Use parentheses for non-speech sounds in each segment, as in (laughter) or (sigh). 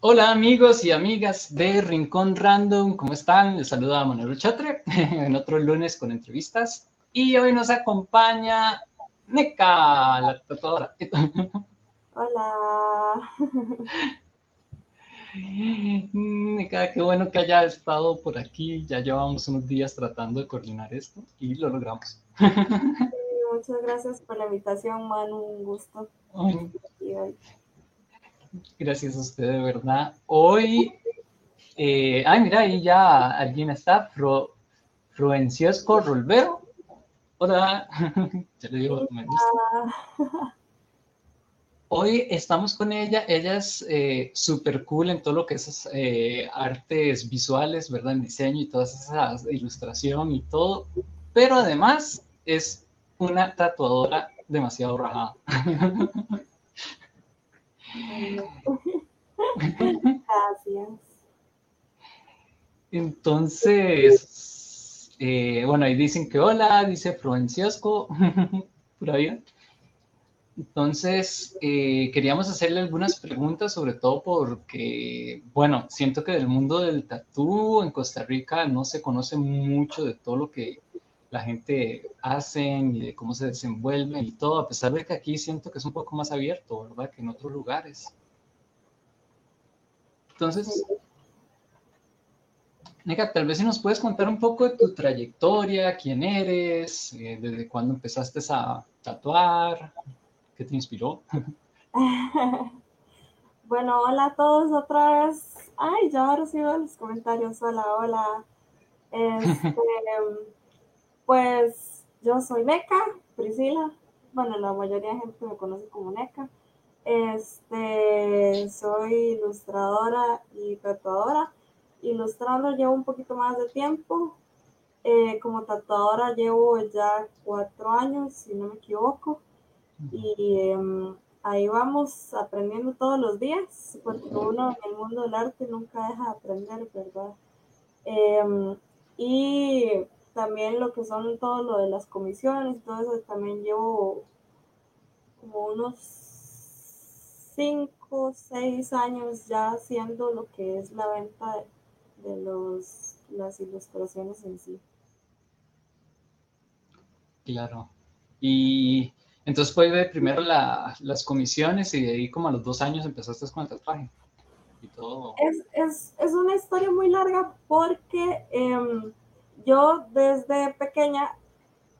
Hola amigos y amigas de Rincón Random, ¿cómo están? Les saluda Manuel Chatre (laughs) en otro lunes con entrevistas y hoy nos acompaña Neca, la tatuadora. Hola. (laughs) Neca, qué bueno que haya estado por aquí, ya llevamos unos días tratando de coordinar esto y lo logramos. muchas gracias por la invitación, Manu, un gusto. Gracias a usted, de verdad. Hoy, eh, ay, mira, ahí ya alguien está, Fro, Fruenciesco Rolvero. Hola, (laughs) ya le digo, gusta. Hoy estamos con ella, ella es eh, súper cool en todo lo que es eh, artes visuales, ¿verdad? En diseño y toda esa ilustración y todo, pero además es una tatuadora demasiado rajada. (laughs) Gracias. Entonces, eh, bueno, ahí dicen que hola, dice Francesco, (laughs) pura vida. Entonces, eh, queríamos hacerle algunas preguntas, sobre todo porque, bueno, siento que del mundo del tatú en Costa Rica no se conoce mucho de todo lo que la gente hace y de cómo se desenvuelven y todo, a pesar de que aquí siento que es un poco más abierto, ¿verdad? Que en otros lugares. Entonces, Nega, tal vez si nos puedes contar un poco de tu trayectoria, quién eres, eh, desde cuándo empezaste a tatuar, qué te inspiró. (laughs) bueno, hola a todos otra vez. Ay, ya recibo los comentarios. Hola, hola. Este, (laughs) pues yo soy Neca, Priscila. Bueno, la mayoría de gente me conoce como Neca. Este, soy ilustradora y tatuadora. Ilustrando llevo un poquito más de tiempo. Eh, como tatuadora llevo ya cuatro años, si no me equivoco. Y em, ahí vamos aprendiendo todos los días, porque uno en el mundo del arte nunca deja de aprender, ¿verdad? Em, y también lo que son todo lo de las comisiones, todo eso también llevo como unos cinco, seis años ya haciendo lo que es la venta de, los, las ilustraciones en sí. Claro. Y entonces fue ver primero las comisiones y de ahí como a los dos años empezaste con el tatuaje. Y todo. Es, una historia muy larga porque em, yo desde pequeña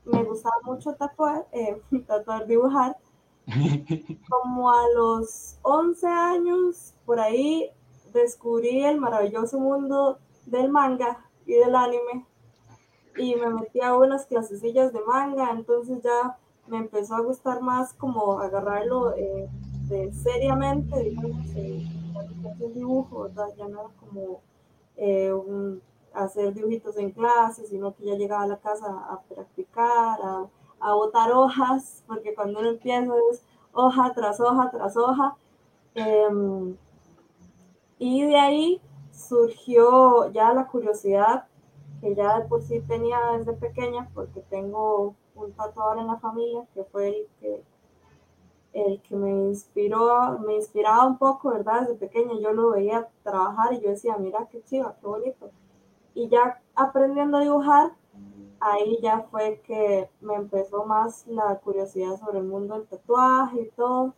me gustaba mucho tatuar, eh, (laughs) tatuar, dibujar. (laughs) Como a los 11 años, por ahí, descubrí el maravilloso mundo del manga y del anime. Y me metí a unas clasecillas de manga, entonces ya me empezó a gustar más como agarrarlo eh, de seriamente, digamos, eh, el dibujo, ya no era como eh, hacer dibujitos en clase, sino que ya llegaba a la casa a practicar, a, a botar hojas, porque cuando uno empieza es hoja tras hoja tras hoja. Em, y de ahí surgió ya la curiosidad que ya de por sí tenía desde pequeña, porque tengo un tatuador en la familia que fue el que, el que me inspiró, me inspiraba un poco, ¿verdad? Desde pequeña yo lo veía trabajar y yo decía, mira qué chiva, qué bonito. Y ya aprendiendo a dibujar, ahí ya fue que me empezó más la curiosidad sobre el mundo del tatuaje y todo.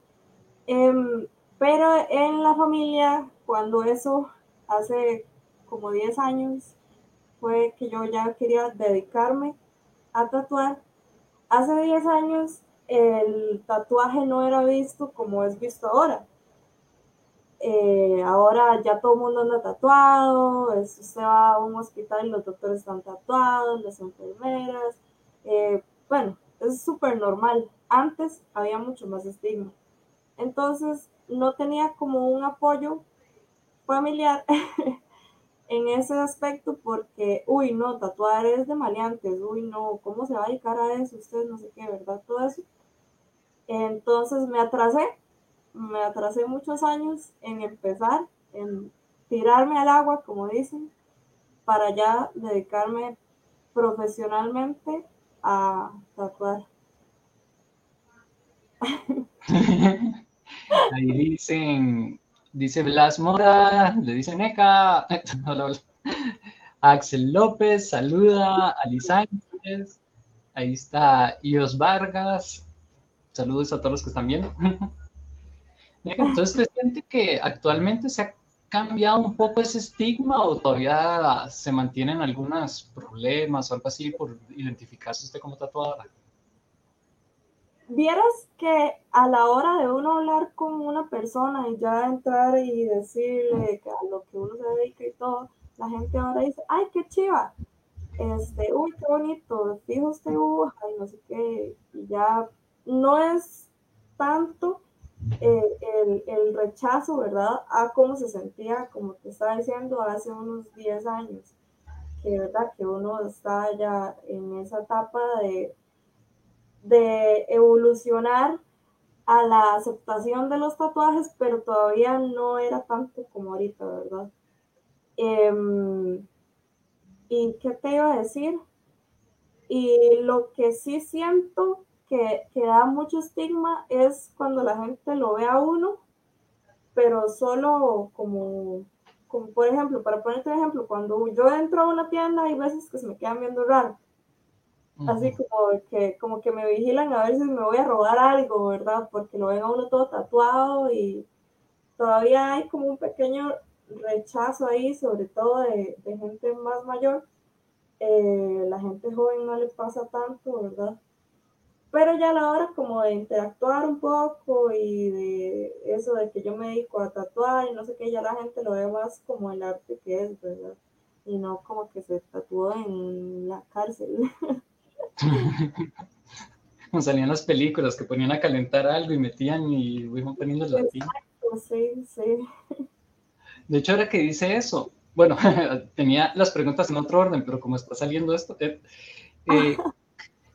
Em, pero en la familia, cuando eso hace como 10 años, fue que yo ya quería dedicarme a tatuar. Hace 10 años el tatuaje no era visto como es visto ahora. Eh, ahora ya todo el mundo anda tatuado, usted va a un hospital y los doctores están tatuados, las enfermeras, eh, bueno, es súper normal. Antes había mucho más estigma. Entonces no tenía como un apoyo familiar (laughs) en ese aspecto porque, uy, no, tatuar es de maleantes, uy, no, ¿cómo se va a dedicar a eso? Usted no sé qué, ¿verdad? Todo eso. Entonces me atrasé me atrasé muchos años en empezar, en tirarme al agua, como dicen, para ya dedicarme profesionalmente a tatuar. (laughs) Ahí dicen, Dice Blas Mora, le dice Neca. (laughs) Axel López, saluda. Ali Sánchez. Ahí está Ios Vargas. Saludos a todos los que están viendo. (laughs) Entonces, ¿te siente que actualmente se ha cambiado un poco ese estigma o todavía se mantienen algunos problemas o algo así por identificarse usted como tatuadora? Vieras que a la hora de uno hablar con una persona y ya entrar y decirle que a lo que uno se dedica y todo, la gente ahora dice, ay, qué chiva, este, uy, qué bonito, fijo usted dibuja y no sé qué, y ya no es tanto eh, el, rechazo, ¿verdad? A cómo se sentía, como te estaba diciendo, hace unos 10 años, que verdad que uno está ya en esa etapa de, de evolucionar a la aceptación de los tatuajes, pero todavía no era tanto como ahorita, ¿verdad? Em, ¿Y qué te iba a decir? Y lo que sí siento que, da mucho estigma es cuando la gente lo ve a uno, pero solo como, como por ejemplo, para ponerte un ejemplo, cuando yo entro a una tienda hay veces que se me quedan viendo raro. Así como que, como que me vigilan a ver si me voy a robar algo, ¿verdad? Porque lo ven a uno todo tatuado y todavía hay como un pequeño rechazo ahí, sobre todo de, gente más mayor. Eh, la gente joven no le pasa tanto, ¿verdad? Pero ya a la hora como de interactuar un poco y de eso de que yo me dedico a tatuar y no sé qué, ya la gente lo ve más como el arte que es, ¿verdad? Y no como que se tatuó en la cárcel. (laughs) como salían las películas que ponían a calentar algo y metían y iban poniendo la Exacto, sí, sí. De hecho, ahora que dice eso, bueno, (laughs) tenía las preguntas en otro orden, pero como está saliendo esto, eh, eh,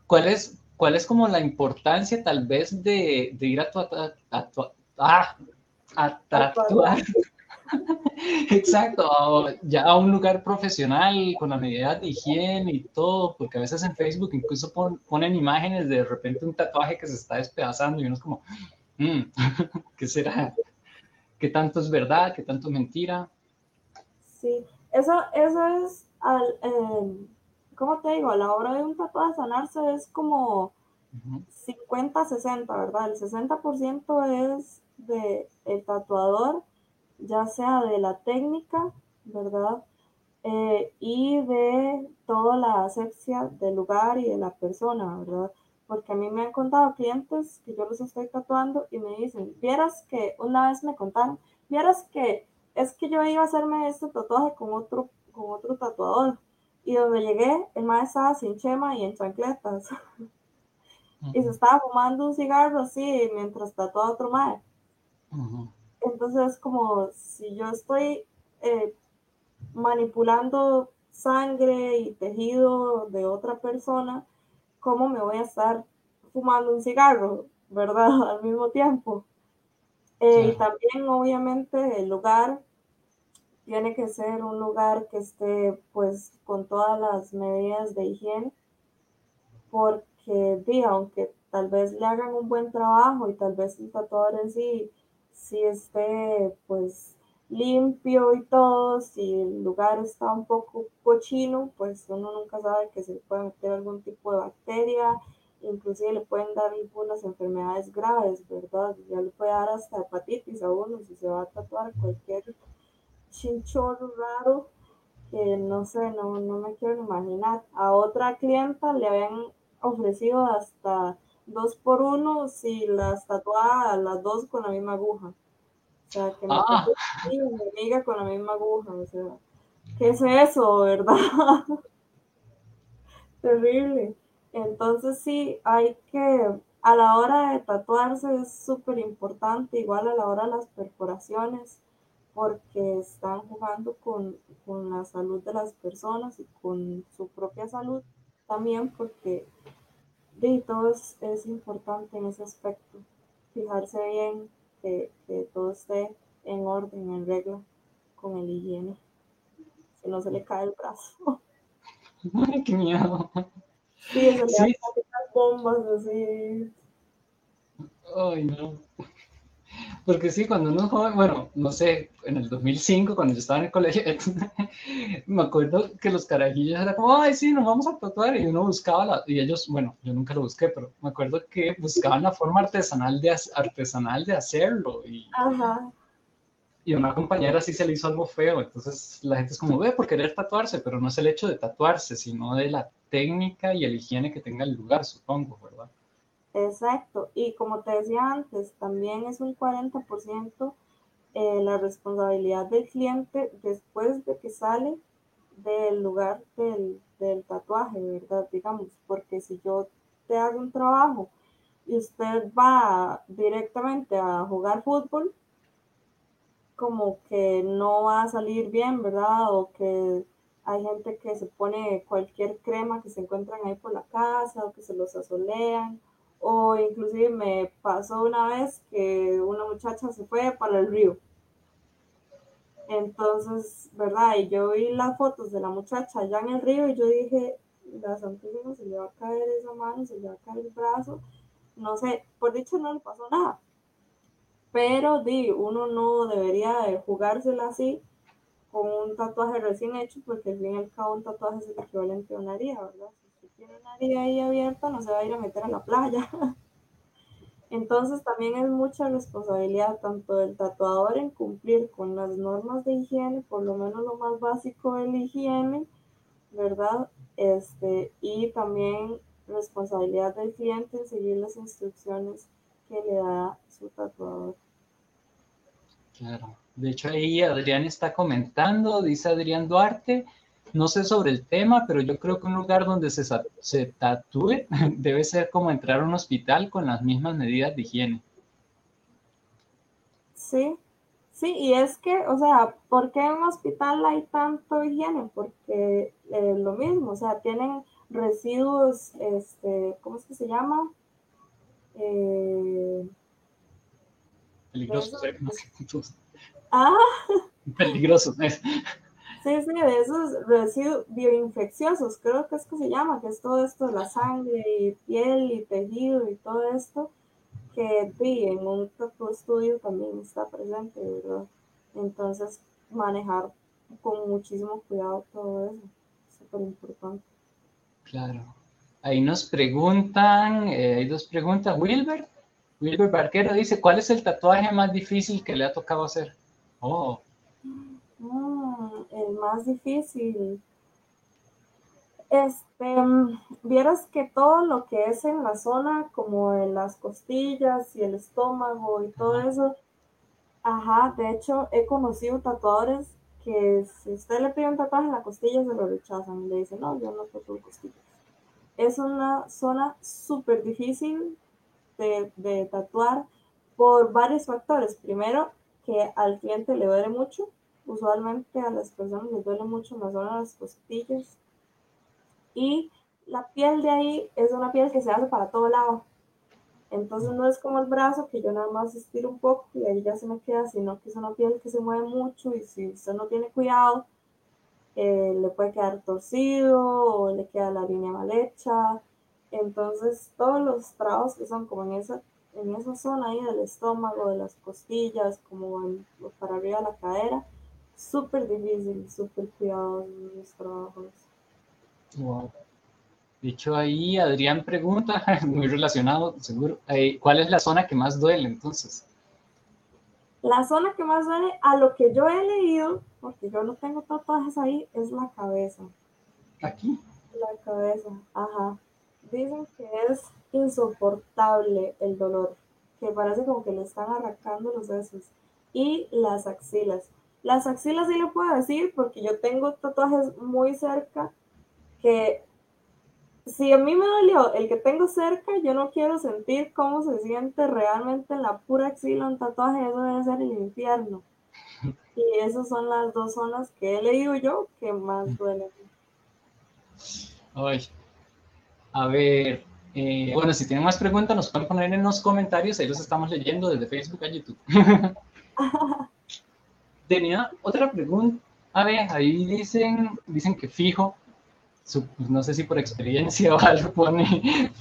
¿cuál es, ¿cuál es como la importancia tal vez de, ir a, a, ah, a tatuar? (laughs) Exacto, ya a un lugar profesional con la medida de higiene y todo, porque a veces en Facebook incluso ponen imágenes de, repente un tatuaje que se está despedazando y uno es como, mm, (laughs) ¿qué será? ¿Qué tanto es verdad? ¿Qué tanto es mentira? Sí, eso, eso es al, eh, ¿cómo te digo? A la hora de un tatuaje sanarse es como 50-60, ¿verdad? El 60% es de el tatuador, ya sea de la técnica, ¿verdad? Eh, y de toda la asepsia del lugar y de la persona, ¿verdad? Porque a mí me han contado clientes que yo los estoy tatuando y me dicen, vieras que una vez me contaron, vieras que es que yo iba a hacerme este tatuaje con otro, con otro tatuador y donde llegué, el maestro estaba sin chema y en chancletas. (laughs) y se estaba fumando un cigarro así mientras tatuaba otro mae. Entonces, como si yo estoy eh, manipulando sangre y tejido de otra persona, ¿cómo me voy a estar fumando un cigarro, (laughs) verdad? Al mismo tiempo. Eh, y también, obviamente, el lugar tiene que ser un lugar que esté pues con todas las medidas de higiene, porque di, aunque tal vez le hagan un buen trabajo y tal vez el tatuador en sí, si esté pues limpio y todo, si el lugar está un poco cochino, pues uno nunca sabe que se puede meter algún tipo de bacteria, inclusive le pueden dar algunas enfermedades graves, ¿verdad? Ya le puede dar hasta hepatitis a uno si se va a tatuar cualquier chinchorro raro que no sé, no, no me quiero imaginar. A otra clienta le habían ofrecido hasta dos por uno si las tatuaba las dos con la misma aguja. O sea, que me ah. mi amiga con la misma aguja. O sea, ¿qué es eso, (laughs) verdad? Terrible. Entonces sí, hay que, a la hora de tatuarse es súper importante, igual a la hora de las perforaciones, porque están jugando con, la salud de las personas y con su propia salud también, porque de todo es, importante en ese aspecto, fijarse bien que, todo esté en orden, en regla con el higiene, si no se le cae el brazo. (laughs) Ay, qué miedo. Sí, eso le las bombas así. Ay, no. Porque sí, cuando uno joven, bueno, no sé, en el 2005, cuando yo estaba en el colegio, (laughs) me acuerdo que los carajillos eran como, ay, sí, nos vamos a tatuar, y uno buscaba, la, y ellos, bueno, yo nunca lo busqué, pero me acuerdo que buscaban la forma artesanal de, artesanal de hacerlo, y, Ajá. y una compañera sí se le hizo algo feo, entonces la gente es como, ve, por querer tatuarse, pero no es el hecho de tatuarse, sino de la técnica y el higiene que tenga el lugar, supongo, ¿verdad? Exacto, y como te decía antes, también es un 40% eh, la responsabilidad del cliente después de que sale del lugar del, del, tatuaje, ¿verdad? Digamos, porque si yo te hago un trabajo y usted va directamente a jugar fútbol, como que no va a salir bien, ¿verdad? O que hay gente que se pone cualquier crema que se encuentran ahí por la casa o que se los asolean o inclusive me pasó una vez que una muchacha se fue para el río. Entonces, ¿verdad? Y yo vi las fotos de la muchacha allá en el río y yo dije, la Santísima se le va a caer esa mano, se le va a caer el brazo. No sé, por dicho no le pasó nada. Pero di, uno no debería de jugársela así con un tatuaje recién hecho, porque al fin y al cabo un tatuaje es el equivalente a una herida, ¿verdad? Tiene una herida ahí abierta, no se va a ir a meter a la playa. (laughs) Entonces también es mucha responsabilidad tanto del tatuador en cumplir con las normas de higiene, por lo menos lo más básico de la higiene, ¿verdad? Este, y también responsabilidad del cliente en seguir las instrucciones que le da su tatuador. Claro. De hecho, ahí Adrián está comentando, dice Adrián Duarte, no sé sobre el tema, pero yo creo que un lugar donde se, se tatúe (laughs) debe ser como entrar a un hospital con las mismas medidas de higiene. Sí, sí, y es que, o sea, ¿por qué en un hospital hay tanto higiene? Porque eh, lo mismo, o sea, tienen residuos, este, ¿cómo es que se llama? Eh, Peligrosos. ¿eh? Ah. (laughs) Peligrosos. Sí, sí, de esos residuos bioinfecciosos, creo que es que se llama, que es todo esto de la sangre y piel y tejido y todo esto, que sí, en un estudio también está presente, ¿verdad? Entonces, manejar con muchísimo cuidado todo eso, es súper importante. Claro. Ahí nos preguntan, eh, hay dos preguntas. Wilber, Wilber Barquero dice, ¿cuál es el tatuaje más difícil que le ha tocado hacer? Oh. Mm, el más difícil. Este, vieras que todo lo que es en la zona, como en las costillas y el estómago y todo eso, ajá, de hecho he conocido tatuadores que si usted le pide un tatuaje en la costilla se lo rechazan, le dicen, no, yo no tatúo costillas. Es una zona súper difícil de, de tatuar por varios factores. Primero, que al cliente le duele mucho, Usualmente a las personas les duele mucho la zona de las costillas. Y la piel de ahí es una piel que se hace para todo lado. Entonces no es como el brazo que yo nada más estiro un poco y ahí ya se me queda, sino que es una piel que se mueve mucho y si usted no tiene cuidado, eh, le puede quedar torcido o le queda la línea mal hecha. Entonces todos los trabajos que son como en esa, en esa zona ahí del estómago, de las costillas, como para arriba de la cadera, súper difícil, súper cuidadoso en los trabajos. Wow. De hecho, ahí Adrián pregunta, (laughs) muy relacionado, seguro, eh, ¿cuál es la zona que más duele entonces? La zona que más duele, a lo que yo he leído, porque yo no tengo tatuajes ahí, es la cabeza. ¿Aquí? La cabeza, ajá. Dicen que es insoportable el dolor, que parece como que le están arrancando los sesos. Y las axilas. Las axilas sí lo puedo decir porque yo tengo tatuajes muy cerca que si a mí me dolió el que tengo cerca, yo no quiero sentir cómo se siente realmente en la pura axila un tatuaje, eso debe ser el infierno. (laughs) Y esas son las dos zonas que he leído yo que más duelen. Ay. A ver, eh, bueno, si tienen más preguntas nos pueden poner en los comentarios, ahí los estamos leyendo desde Facebook a YouTube. (laughs) (laughs) tenía otra pregunta. A ver, ahí dicen, dicen que fijo, no sé si por experiencia (laughs) o algo pone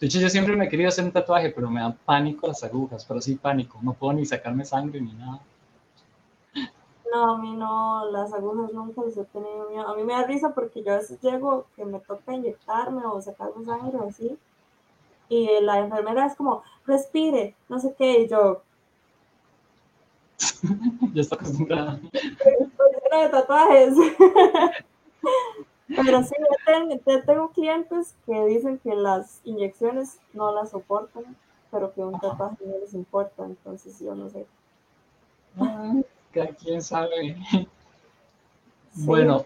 De hecho, yo siempre me he querido hacer un tatuaje, pero me dan pánico las agujas, pero sí pánico. No puedo ni sacarme sangre ni nada. No, a mí no, las agujas nunca les he tenido miedo. A mí me da risa porque yo a veces llego que me toca inyectarme o sacarme sangre o así. Y la enfermera es como, respire, no sé qué, y yo. (laughs) ya está acostumbrada. Pues de tatuajes. (laughs) Pero sí, yo tengo, clientes que dicen que las inyecciones no las soportan, pero que un tatuaje no les importa, entonces yo no sé. Ah, quién sabe. (laughs) Bueno,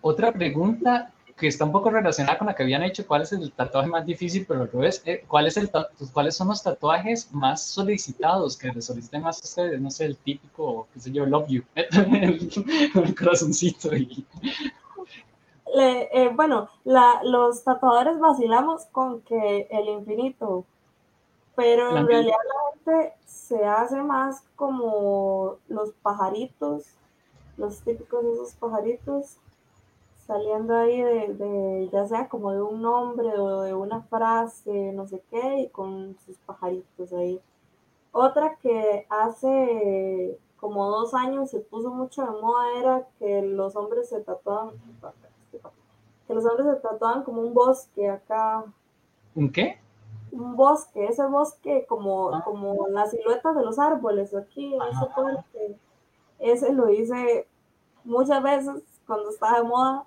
otra pregunta que está un poco relacionada con la que habían hecho, ¿cuál es el tatuaje más difícil? Pero al revés, eh, ¿cuál es el pues, ¿cuáles son los tatuajes más solicitados que le soliciten más a ustedes? No sé, el típico, qué sé yo, love you, (laughs) el, corazoncito. Y... Eh, bueno, la, los tatuadores vacilamos con que el infinito, pero en realidad la gente se hace más como los pajaritos, los típicos esos pajaritos, saliendo ahí de, ya sea como de un nombre o de una frase, no sé qué, y con sus pajaritos ahí. Otra que hace como dos años se puso mucho de moda era que los hombres se tatuaban, que los hombres se tatuaban como un bosque acá. ¿Un qué? Un bosque, ese bosque como, ah. como la silueta de los árboles aquí, ese. Ese lo hice muchas veces cuando estaba de moda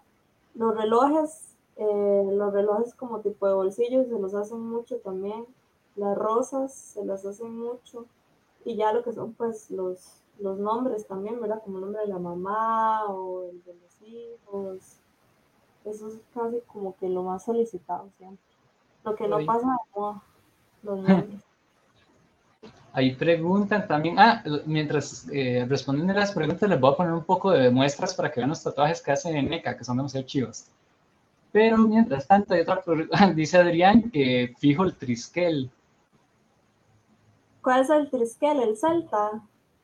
los relojes, eh, los relojes como tipo de bolsillos se los hacen mucho también. Las rosas se las hacen mucho. Y ya lo que son pues los, los nombres también, ¿verdad? Como el nombre de la mamá o el de los hijos. Eso es casi como que lo más solicitado siempre. Lo que no pasa de los (laughs) nombres. Ahí preguntan también, ah, mientras eh, responden a las preguntas, les voy a poner un poco de muestras para que vean los tatuajes que hacen en NECA, que son demasiado chivos. Pero mientras tanto, hay otra (laughs) dice Adrián que fijo el trisquel. ¿Cuál es el trisquel? ¿El celta?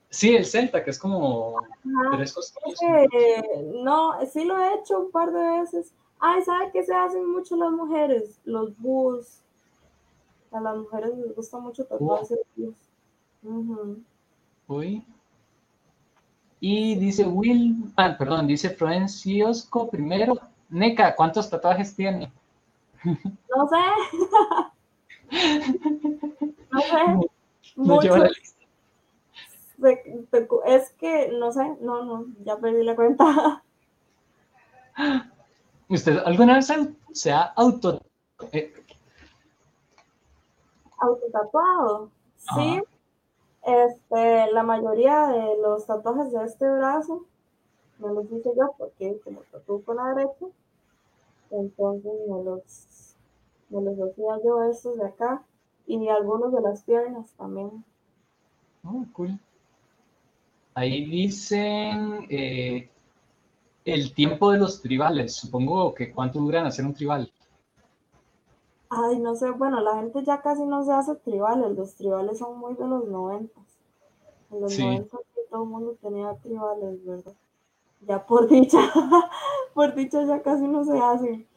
Sí, el celta, que es como no, sí lo he hecho un par de veces. Ay, ¿sabe qué se hacen mucho las mujeres? Los búhos. A las mujeres les gusta mucho tatuarse los Uy. Y dice Will, ah, perdón, dice Florenciosco primero. Neca, ¿cuántos tatuajes tiene? (laughs) No sé. no sé. No Es que, no sé, no, no, ya perdí la cuenta. ¿Usted alguna vez se ha auto... Eh, autotatuado? Sí, este, la mayoría de los tatuajes de este brazo me los hice yo porque como tatuo con la derecha, entonces me los, me los hacía yo estos de acá y algunos de las piernas también. Cool. Ahí dicen eh, el tiempo de los tribales. Supongo que cuánto duran hacer un tribal. Ay, no sé, bueno, la gente ya casi no se hace tribales, los tribales son muy de los noventas. En los noventas todo el mundo tenía tribales, ¿verdad? Ya por (laughs) dicha, por dicha ya casi no se hace.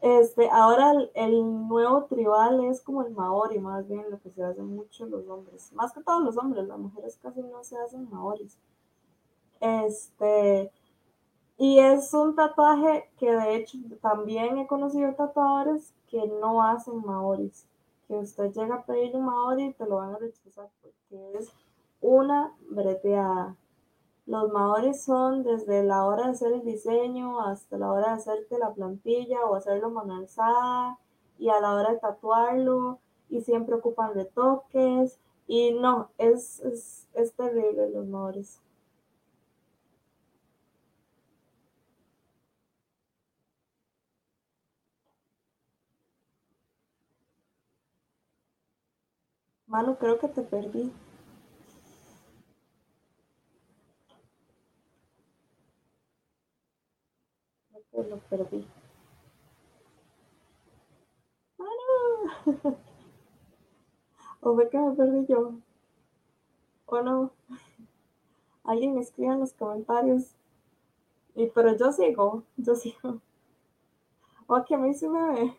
Este, ahora el, nuevo tribal es como el maori, más bien lo que se hace mucho los hombres. Más que todos los hombres, las mujeres casi no se hacen maoris. Este, y es un tatuaje que de hecho también he conocido tatuadores que no hacen maoris. Que usted llega a pedir un maori y te lo van a rechazar porque es una breteada. Los maoris son desde la hora de hacer el diseño hasta la hora de hacerte la plantilla o hacerlo mano y a la hora de tatuarlo y siempre ocupan retoques y no, es, es, es terrible los maoris. Manu, creo que te perdí. Creo que lo perdí. Manu. (laughs) ¿O ve que me perdí yo? ¿O no? Alguien escribe en los comentarios. Y, pero yo sigo, yo sigo. O que a mí sí me ve.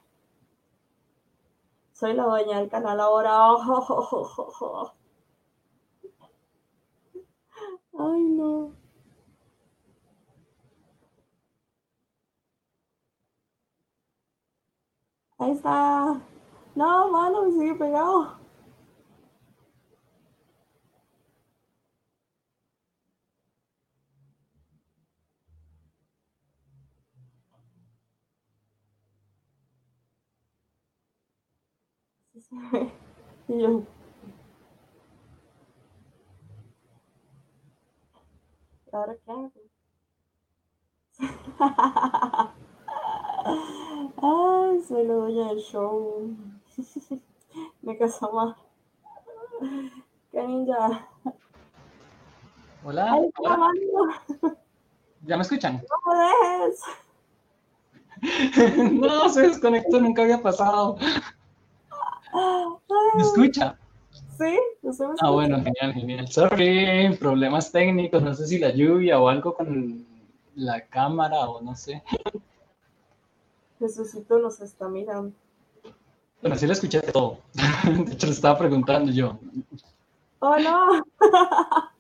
Soy la dueña del canal ahora. (laughs) Ay, no. Ahí está. No, mano, me sigue pegado. (laughs) y yo. ¿Ahora qué hago? (laughs) Ay, soy la dueña del show. (laughs) Me casó más. Qué ninja. Hola. Ay, hola. ¿Ya me escuchan? Me dejes. no, se desconectó, nunca había pasado. ¿Me escucha? Sí, Ah, bueno, genial, genial. Sorry, problemas técnicos, no sé si la lluvia o algo con la cámara o no sé. Jesucito nos está mirando. Bueno, sí lo escuché todo. (laughs) De hecho, lo estaba preguntando yo. Oh, no. (laughs)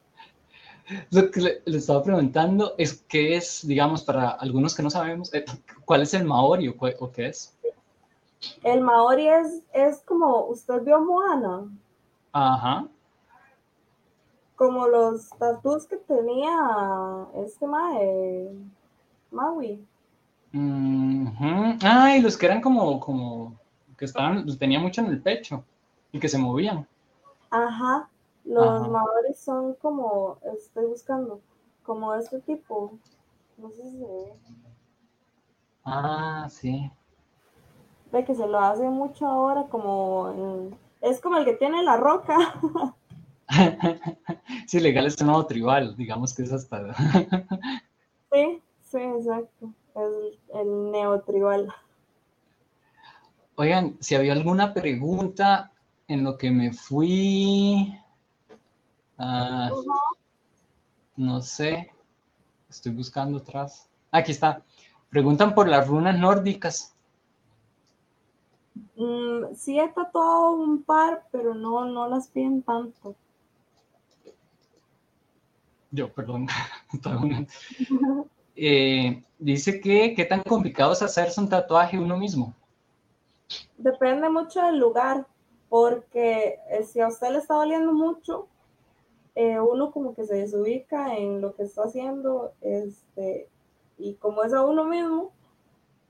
Lo que le, estaba preguntando es qué es, digamos, para algunos que no sabemos, eh, ¿cuál es el Maori o, o qué es? El Maori es, es como, ¿usted vio Moana? Ajá. Como los tatuos que tenía este mae, Maui. Ah, y los que eran como, como, que estaban, los tenía mucho en el pecho y que se movían. Ajá, los Maori son como, estoy buscando, como este tipo, no sé si se ve. Ah, sí de que se lo hace mucho ahora como es como el que tiene la roca. (laughs) sí, legal es un nuevo tribal, digamos que es hasta. (laughs) sí, sí, exacto. Es el neotribal. Oigan, si había alguna pregunta en lo que me fui. Ah, no sé. Estoy buscando atrás. Aquí está. Preguntan por las runas nórdicas. Mm, sí he tatuado un par, pero no, no las piden tanto. Yo, perdón. (laughs) Eh, dice que qué tan complicado es hacerse un tatuaje uno mismo. Depende mucho del lugar, porque eh, si a usted le está doliendo mucho, eh, uno como que se desubica en lo que está haciendo, este, y como es a uno mismo,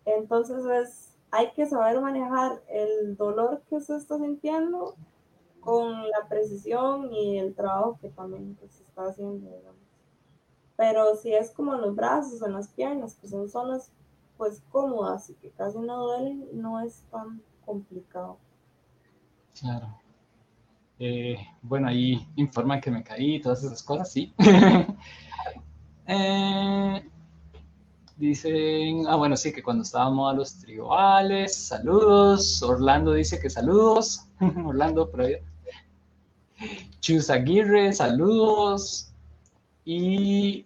entonces es hay que saber manejar el dolor que se está sintiendo con la precisión y el trabajo que también se está haciendo, Pero si es como en los brazos, en las piernas, que son zonas pues cómodas y que casi no duelen, no es tan complicado. Claro. Eh, bueno, ahí informa que me caí y todas esas cosas, sí. (laughs) eh, Dicen, ah, bueno, sí, que cuando estábamos a los tribales, saludos. Orlando dice que saludos. (laughs) Orlando, pero Chus Aguirre, saludos. Y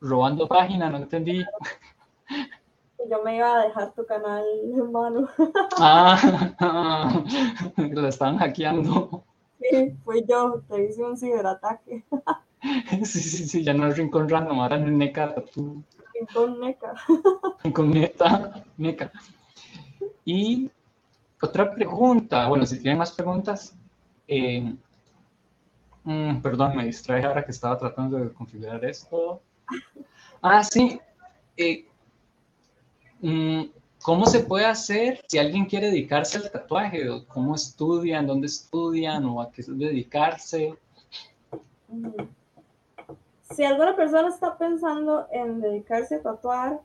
robando página, no entendí. Yo me iba a dejar tu canal, hermano. (laughs) ah, (laughs) lo están hackeando. Sí, fui yo, te hice un ciberataque. sí, sí, sí, ya no es Rincón Random, ahora es Neca tú. Con NECA. (laughs) Con NECA. NECA. Y otra pregunta, bueno, si tienen más preguntas, eh, mm, perdón, me distraje ahora que estaba tratando de configurar esto. Ah, sí. Eh, mm, ¿Cómo se puede hacer si alguien quiere dedicarse al tatuaje? ¿Cómo estudian? ¿Dónde estudian? ¿O a qué dedicarse? Mm si alguna persona está pensando en dedicarse a tatuar,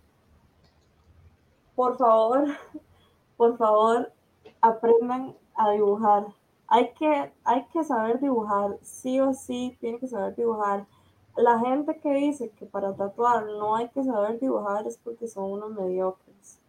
por favor, por favor, aprendan a dibujar. Hay que, hay que saber dibujar, sí o sí, tiene que saber dibujar. La gente que dice que para tatuar no hay que saber dibujar es porque son unos mediocres.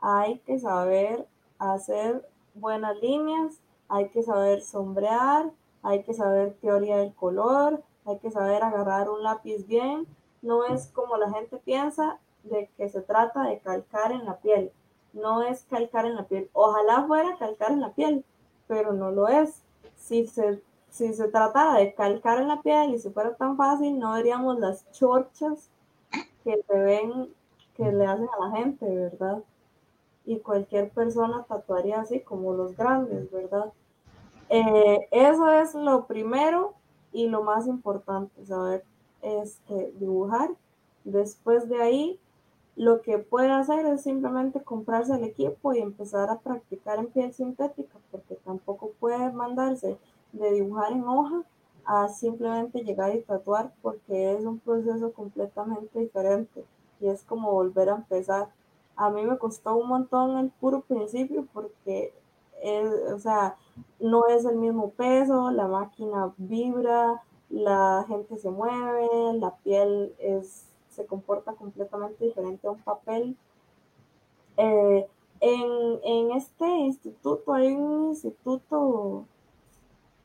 Hay que saber hacer buenas líneas, hay que saber sombrear, hay que saber teoría del color, hay que saber agarrar un lápiz bien, no es como la gente piensa de que se trata de calcar en la piel. no es calcar en la piel. Ojalá fuera calcar en la piel, pero no lo es. Si se, si se tratara de calcar en la piel y si fuera tan fácil, no veríamos las chorchas que se ven, que le hacen a la gente, ¿verdad? Y cualquier persona tatuaría así como los grandes, ¿verdad? Eh, eso es lo primero y lo más importante, saber este, dibujar. Después de ahí, lo que puede hacer es simplemente comprarse el equipo y empezar a practicar en piel sintética, porque tampoco puede mandarse de dibujar en hoja a simplemente llegar y tatuar, porque es un proceso completamente diferente y es como volver a empezar. A mí me costó un montón el puro principio porque, o sea, no es el mismo peso, la máquina vibra, la gente se mueve, la piel es se comporta completamente diferente a un papel. Eh, en, este instituto hay un instituto,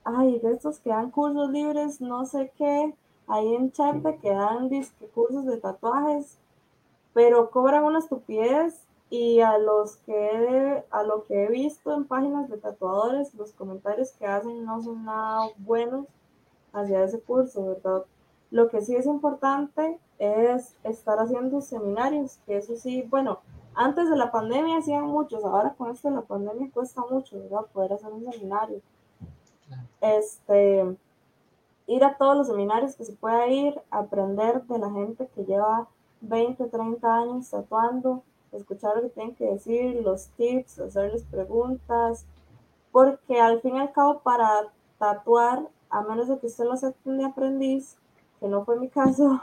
ay, de estos que dan cursos libres, no sé qué, ahí en Chepe que dan cursos de tatuajes, pero cobran una estupidez y a los que a lo que he visto en páginas de tatuadores, los comentarios que hacen no son nada buenos hacia ese curso, ¿verdad? Lo que sí es importante es estar haciendo seminarios, que eso sí, bueno, antes de la pandemia hacían muchos, ahora con esto de la pandemia cuesta mucho, ¿verdad? Poder hacer un seminario. Este, ir a todos los seminarios que se pueda ir, aprender de la gente que lleva 20, 30 años tatuando, escuchar lo que tienen que decir, los tips, hacerles preguntas, porque al fin y al cabo para tatuar, a menos de que usted lo acepten de aprendiz, que no fue mi caso,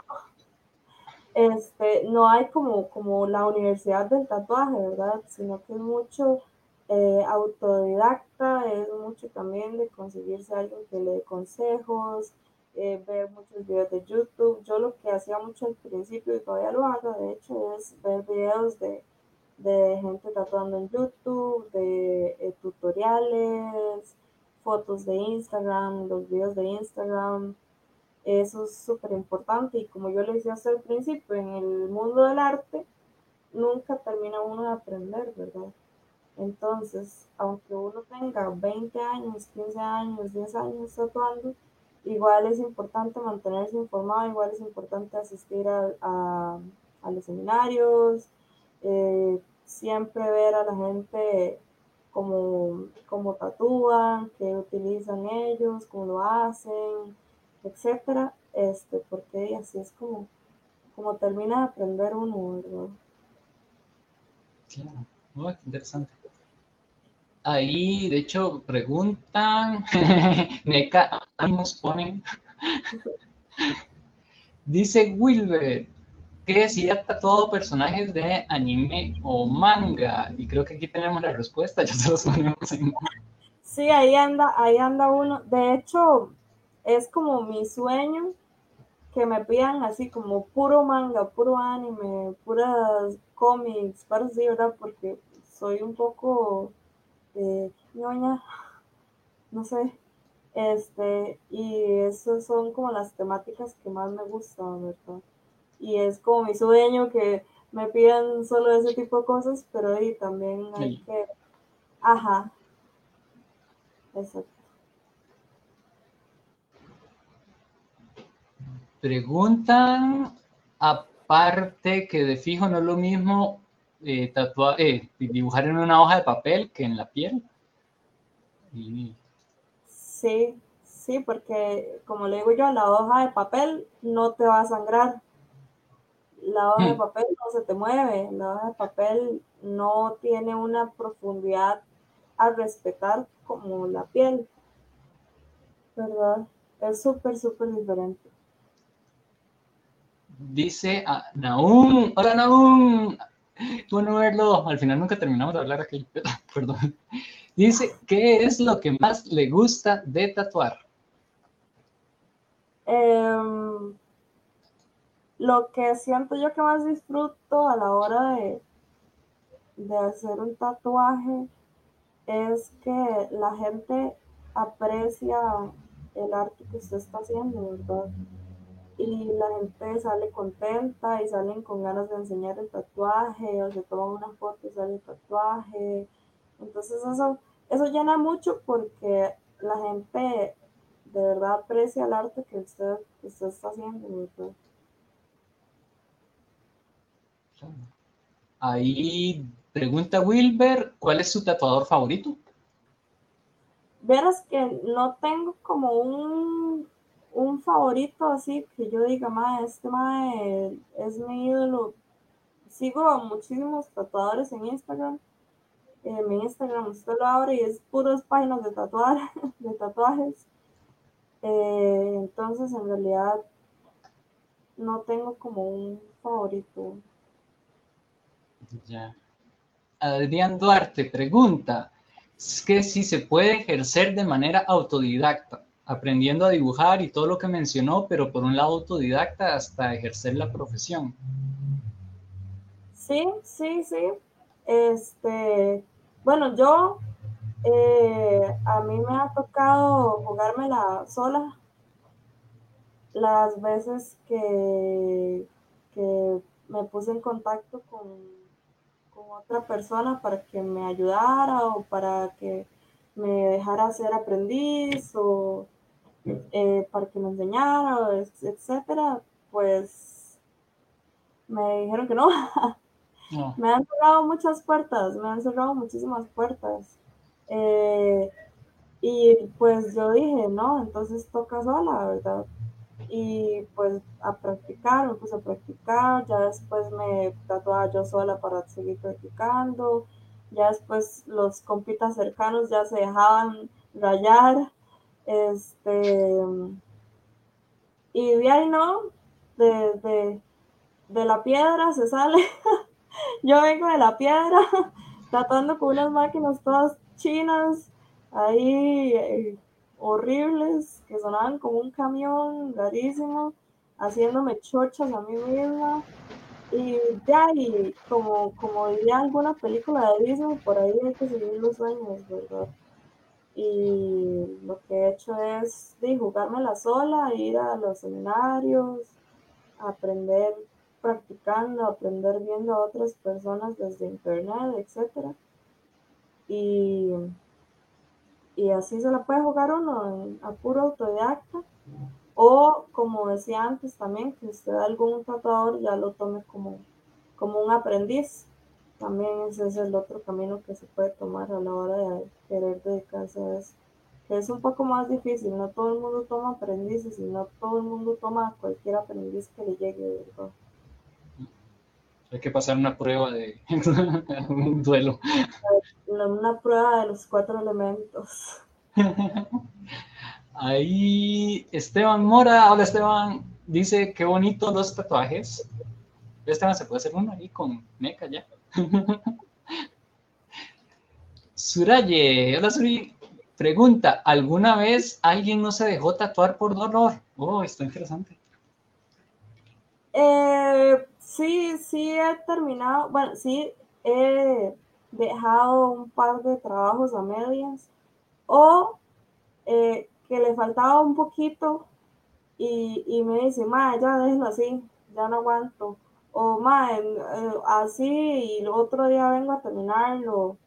(laughs) este, no hay como, como la universidad del tatuaje, ¿verdad? Sino que es mucho eh, autodidacta, es mucho también de conseguirse alguien que le dé consejos, eh, ver muchos videos de YouTube. Yo lo que hacía mucho al principio y todavía lo hago, de hecho, es ver videos de, de gente tatuando en YouTube, de eh, tutoriales, fotos de Instagram, los videos de Instagram, eso es súper importante y como yo le decía hasta el principio, en el mundo del arte nunca termina uno de aprender, ¿verdad? Entonces, aunque uno tenga 20 años, 15 años, 10 años tatuando, igual es importante mantenerse informado, igual es importante asistir a, los seminarios, eh, siempre ver a la gente cómo, cómo tatúan, qué utilizan ellos, cómo lo hacen, etcétera, este, porque así es como, como termina de aprender uno, ¿verdad? Claro, muy interesante. Ahí, de hecho, preguntan, (laughs) Meca, nos ponen. (laughs) Dice Wilber, ¿qué decía todo personajes de anime o manga? Y creo que aquí tenemos la respuesta, (laughs) ya se los ponemos en... Sí, ahí anda, ahí anda uno. De hecho, es como mi sueño que me pidan así como puro manga, puro anime, puras cómics, para así, ¿verdad? Porque soy un poco eh, ñoña, no sé, este, y esas son como las temáticas que más me gustan, ¿verdad? Y es como mi sueño que me pidan solo ese tipo de cosas, pero ahí también hay que, ajá, exacto. Preguntan, aparte que de fijo no es lo mismo eh, eh, dibujar en una hoja de papel que en la piel. Sí, sí, porque como le digo yo, la hoja de papel no te va a sangrar. La hoja de hmm. papel no se te mueve, la hoja de papel no tiene una profundidad a respetar como la piel. ¿Verdad? Es súper, súper diferente. Dice a Naum, hola Naum, bueno verlo, al final nunca terminamos de hablar aquí, (laughs) perdón. Dice, ¿qué es lo que más le gusta de tatuar? Em, lo que siento yo que más disfruto a la hora de, de hacer un tatuaje es que la gente aprecia el arte que usted está haciendo, ¿verdad? Y la gente sale contenta y salen con ganas de enseñar el tatuaje o se toman una foto y sale el tatuaje. Entonces eso, eso llena mucho porque la gente de verdad aprecia el arte que usted, usted está haciendo. Ahí pregunta Wilber, ¿cuál es su tatuador favorito? Verás que no tengo como un, un favorito así que yo diga, más este mae es mi ídolo. Sigo a muchísimos tatuadores en Instagram. En mi Instagram usted lo abre y es puros páginas de tatuar, (laughs) de tatuajes. Eh, entonces en realidad no tengo como un favorito. Ya. Adrián Duarte pregunta, es que si se puede ejercer de manera autodidacta, aprendiendo a dibujar y todo lo que mencionó, pero por un lado autodidacta hasta ejercer la profesión. Sí, sí, sí. Este, bueno, yo eh, a mí me ha tocado jugármela sola las veces que, que me puse en contacto con con otra persona para que me ayudara o para que me dejara ser aprendiz o eh, para que me enseñara, etcétera, pues me dijeron que (laughs) no. me han cerrado muchas puertas, me han cerrado muchísimas puertas. Eh, y pues yo dije, no, entonces toca sola, ¿verdad? y pues a practicar, me puse a practicar, ya después me tatuaba yo sola para seguir practicando, ya después los compitas cercanos ya se dejaban rayar, este, y de ahí no, de, de la piedra se sale, (laughs) yo vengo de la piedra, (laughs) tratando con unas máquinas todas chinas, ahí eh, horribles que sonaban como un camión rarísimo, haciéndome chochas a mí misma. Y de ahí, como, como diría alguna película de Disney, por ahí hay que seguir los sueños, ¿verdad? Y lo que he hecho es de jugármela sola, ir a los seminarios, aprender practicando, aprender viendo a otras personas desde internet, etc. Y y así se la puede jugar uno a puro autodidacta. O como decía antes también, que usted algún tatuador ya lo tome como, como un aprendiz. También ese es el otro camino que se puede tomar a la hora de querer dedicarse a eso. Que es un poco más difícil, no todo el mundo toma aprendices y no todo el mundo toma cualquier aprendiz que le llegue, ¿verdad? Hay que pasar una prueba de un (laughs) duelo. Una prueba de los cuatro elementos. (laughs) Ahí Esteban Mora, hola Esteban, dice qué bonito los tatuajes. Esteban, se puede hacer uno ahí con meca ya. Suraye, hola Suri, pregunta, ¿alguna vez alguien no se dejó tatuar por dolor? Oh, esto interesante. Eh, Sí, sí he terminado, bueno, sí he dejado un par de trabajos a medias o eh, que le faltaba un poquito y, me dice, ma, ya déjelo así, ya no aguanto. O eh, así y el otro día vengo a terminarlo.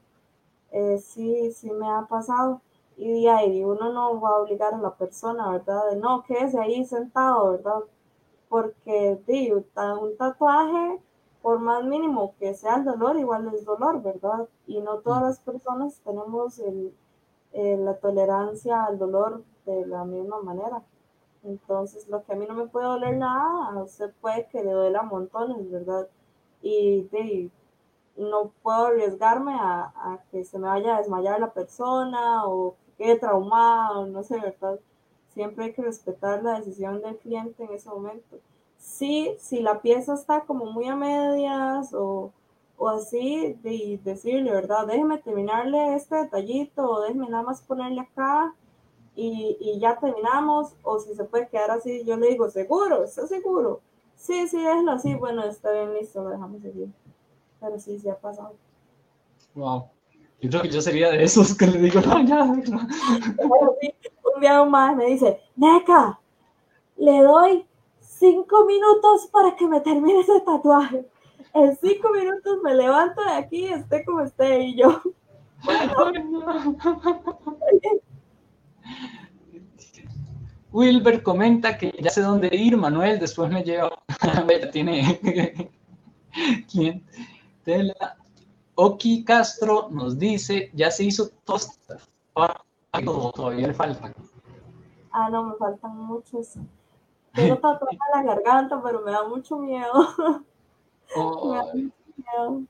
Eh, sí, sí me ha pasado. Y ahí uno no va a obligar a la persona, ¿verdad? De no, quédese ahí sentado, ¿verdad? porque digo, un tatuaje, por más mínimo que sea el dolor, igual es dolor, ¿verdad? Y no todas las personas tenemos la tolerancia al dolor de la misma manera. Entonces, lo que a mí no me puede doler nada, a usted puede que le duela montones, ¿verdad? Y no puedo arriesgarme a, que se me vaya a desmayar la persona o que quede traumado, no sé, ¿verdad? Siempre hay que respetar la decisión del cliente en ese momento. Sí, si la pieza está como muy a medias o, así, de decirle, ¿verdad? Déjeme terminarle este detallito o déjeme nada más ponerle acá y, ya terminamos. O si se puede quedar así, yo le digo, ¿seguro? ¿Está seguro? Sí, sí, déjelo así. Bueno, está bien, listo, lo dejamos seguir. Pero sí, sí ha pasado. Wow. Yo creo que yo sería de esos que le digo, no, ya, un día más me dice, Neca, le doy cinco minutos para que me termine ese tatuaje. En cinco minutos me levanto de aquí, esté como esté, y yo. (laughs) (laughs) Wilber comenta que ya sé dónde ir, Manuel, después me lleva. (laughs) tiene (laughs) ¿Quién? Oki Castro nos dice, ya se hizo tosta. Todavía le falta. Ah, no, me faltan muchos. Tengo tatuaje en la garganta, pero me da mucho miedo. (laughs) me da mucho miedo.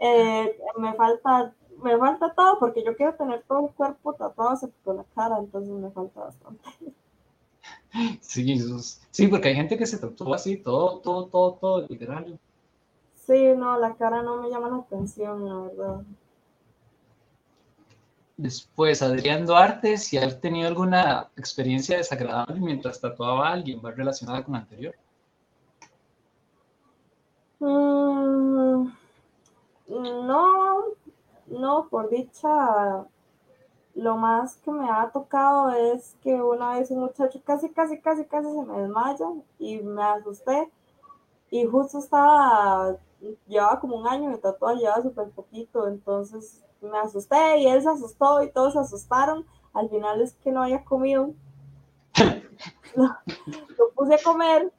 Eh, me falta me falta todo porque yo quiero tener todo el cuerpo tatuado excepto la cara, entonces me falta bastante. Sí, sí, porque hay gente que se tatúa así, todo, todo, todo, todo, literal. Sí, no, la cara no me llama la atención, la verdad. Después, Adrián Duarte, si ha tenido alguna experiencia desagradable mientras tatuaba a alguien, ¿va relacionada con la anterior? Mm, no, no, por dicha, lo más que me ha tocado es que una vez un muchacho casi, casi, casi, casi se me desmaya y me asusté. Y justo estaba, llevaba como un año de tatuaje, llevaba súper poquito, entonces me asusté y él se asustó y todos se asustaron. Al final es que no había comido. (laughs) (laughs) lo, puse a comer,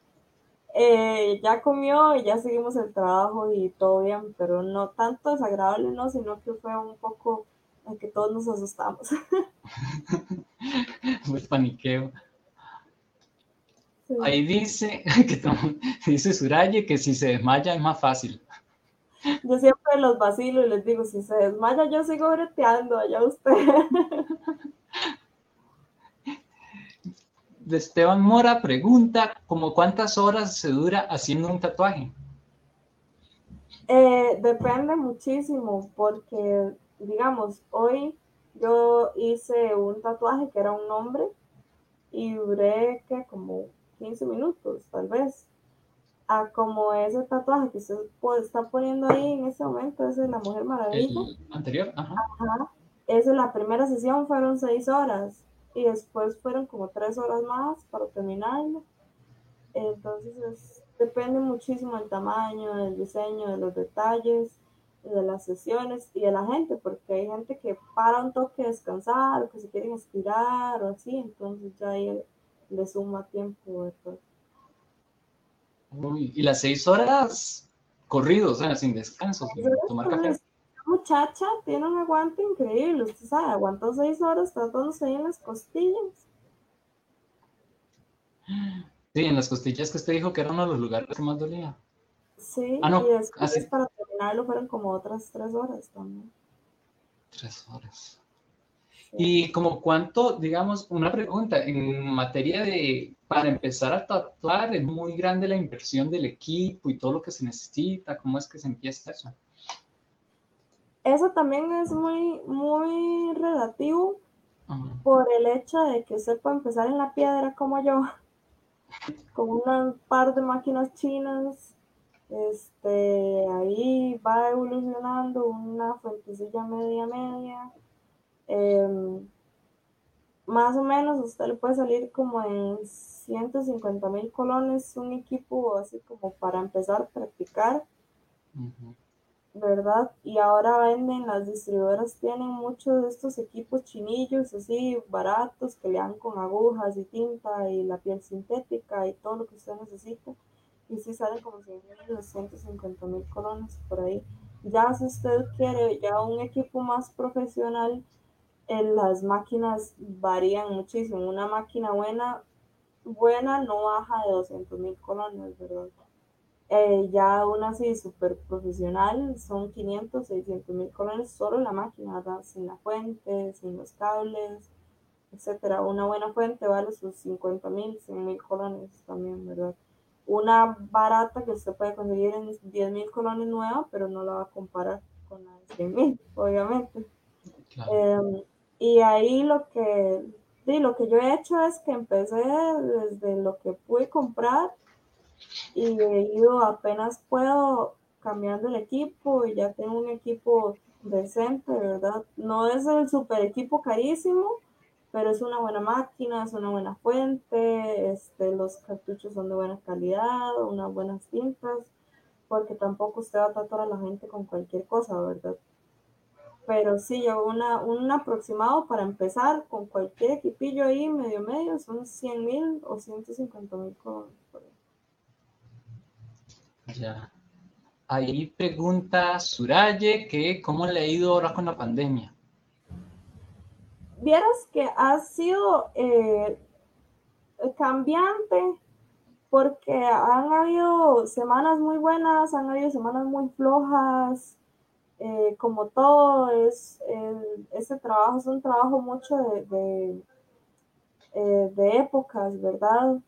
eh, ya comió y ya seguimos el trabajo y todo bien, pero no tanto desagradable, no, sino que fue un poco en que todos nos asustamos. (laughs) Pues paniqueo. Ahí dice, (laughs) que dice Suraye que si se desmaya es más fácil. Yo siempre los vacilo y les digo, si se desmaya yo sigo breteando, allá usted. (laughs) De Esteban Mora pregunta, ¿como cuántas horas se dura haciendo un tatuaje? Eh, depende muchísimo, porque digamos, hoy yo hice un tatuaje que era un nombre y duré que como 15 minutos, tal vez. A como ese tatuaje que usted está poniendo ahí en ese momento, ese es la Mujer Maravilla. anterior, ajá. Ajá. Esa la primera sesión fueron 6 horas y después fueron como 3 horas más para terminarlo. Entonces depende muchísimo del tamaño, del diseño, de los detalles de las sesiones y de la gente, porque hay gente que para un toque descansar o que se quieren estirar o así, entonces ya ahí le suma tiempo. y las seis horas corridos, sin descanso, sin tomar café. Muchacha tiene un aguante increíble, usted sabe, aguantó seis horas tratándose ahí en las costillas. Sí, en las costillas que usted dijo que era uno de los lugares que más dolía. Sí, ah, y después ah, para terminarlo fueron como otras tres horas también. Tres horas. Y como cuánto, digamos, una pregunta, en materia de, para empezar a tatuar, es muy grande la inversión del equipo y todo lo que se necesita, ¿cómo es que se empieza eso? Eso también es muy, muy relativo por el hecho de que usted puede empezar en la piedra como yo, (laughs) con un par de máquinas chinas este, ahí va evolucionando una fuentecilla media media. Em, más o menos usted le puede salir como en 150 mil colones un equipo así como para empezar a practicar. ¿Verdad? Y ahora venden, las distribuidoras tienen muchos de estos equipos chinillos así baratos que le dan con agujas y tinta y la piel sintética y todo lo que usted necesita y si sale como 100 mil, 250 mil colones por ahí. Ya si usted quiere ya un equipo más profesional, en las máquinas varían muchísimo. Una máquina buena, buena no baja de 200 mil colones, ¿verdad? Eh, ya una así súper profesional son 500, 600 mil colones solo la máquina, ¿verdad? Sin la fuente, sin los cables, etcétera. Una buena fuente vale sus 50 mil, 100 mil colones también, ¿verdad? una barata que usted puede conseguir en 10 mil colones nueva, pero no la va a comparar con la de 100 mil, (laughs) obviamente. Em, y ahí lo que, sí, lo que yo he hecho es que empecé desde lo que pude comprar y he ido apenas puedo cambiando el equipo y ya tengo un equipo decente, ¿verdad? No es el super equipo carísimo, pero es una buena máquina, es una buena fuente, este, los cartuchos son de buena calidad, unas buenas tintas, porque tampoco usted va a tatuar a la gente con cualquier cosa, ¿verdad? Pero sí, yo una, un aproximado para empezar con cualquier equipillo ahí, medio medio, son 100 mil o 150 mil Ya. Ahí pregunta Suraye que cómo le ha ido ahora con la pandemia. Vieras que ha sido eh, cambiante porque han habido semanas muy buenas, han habido semanas muy flojas, eh, como todo, es, ese trabajo es un trabajo mucho de, de, eh, épocas, ¿verdad?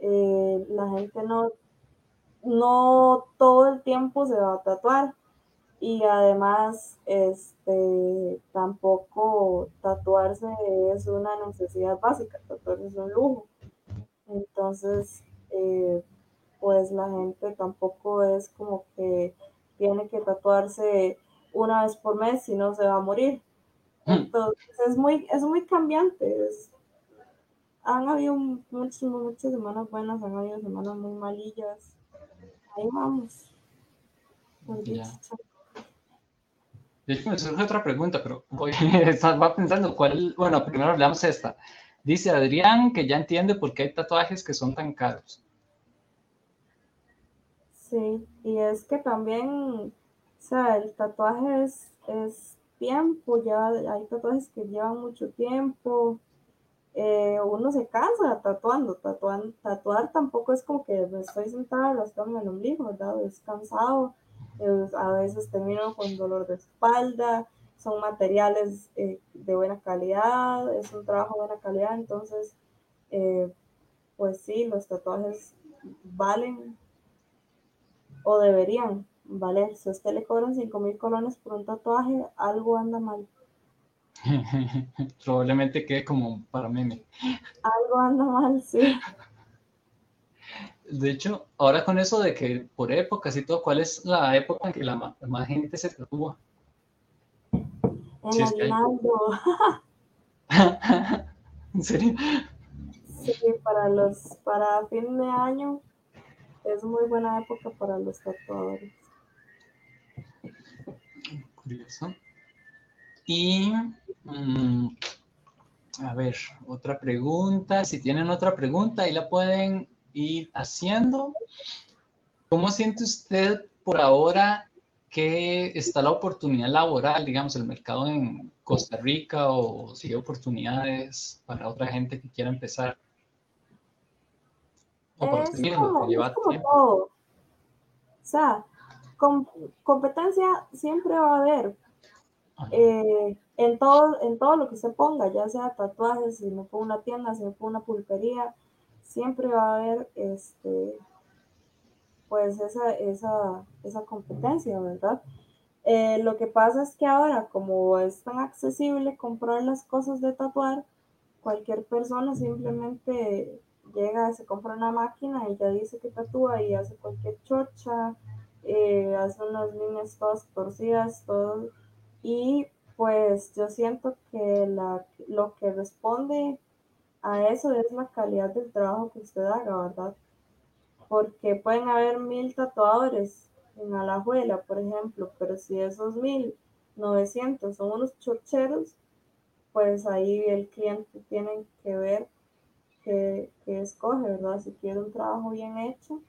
La gente no, no todo el tiempo se va a tatuar y además este, tampoco tatuarse es una necesidad básica, tatuarse es un lujo. Entonces, pues la gente tampoco es como que tiene que tatuarse una vez por mes, si no se va a morir. Hmm. Entonces es muy, es muy cambiante. han habido muchas, muchas semanas buenas, han habido semanas muy malillas. Ahí vamos. De hecho, me surge otra pregunta, pero voy, (laughs) va pensando cuál. Bueno, primero hablamos esta. Dice Adrián que ya entiende por qué hay tatuajes que son tan caros. Sí, y es que también, o sea, el tatuaje es, tiempo, ya hay tatuajes que llevan mucho tiempo, eh, uno se cansa tatuando, tatuando, tatuar tampoco es como que me estoy sentada rascando el ombligo, ¿verdad? Es cansado, a veces termino con dolor de espalda, son materiales eh, de buena calidad, es un trabajo de buena calidad, entonces, eh, pues sí, los tatuajes valen o deberían valer. Si usted le cobran 5 mil colones por un tatuaje, algo anda mal. (laughs) Probablemente quede como para meme. Algo anda mal, sí. De hecho, ahora con eso de que por épocas y todo, ¿cuál es la época en que la más, gente se tatúa? En si (laughs) ¿En serio? Sí, para los, para fin de año es muy buena época para los tatuadores. Curioso. Y mm, a ver, otra pregunta. Si tienen otra pregunta, ahí la pueden ir haciendo. ¿Cómo siente usted por ahora que está la oportunidad laboral, digamos, el mercado en Costa Rica o si hay oportunidades para otra gente que quiera empezar? es, como, todo. O sea, competencia siempre va a haber. Eh, en, todo, en todo lo que se ponga, ya sea tatuajes, si me pongo una tienda, si me pongo una pulpería, siempre va a haber este, pues esa, esa, esa competencia, ¿verdad? Eh, lo que pasa es que ahora, como es tan accesible comprar las cosas de tatuar, cualquier persona simplemente llega, se compra una máquina y ya dice que tatúa y hace cualquier chocha, eh, hace unas líneas todas torcidas, todo. Y pues yo siento que la, lo que responde a eso es la calidad del trabajo que usted haga, ¿verdad? Porque pueden haber mil tatuadores en Alajuela, por ejemplo, pero si esos mil novecientos son unos chocheros, pues ahí el cliente tiene que ver que, escoge, ¿verdad? Si quiere un trabajo bien hecho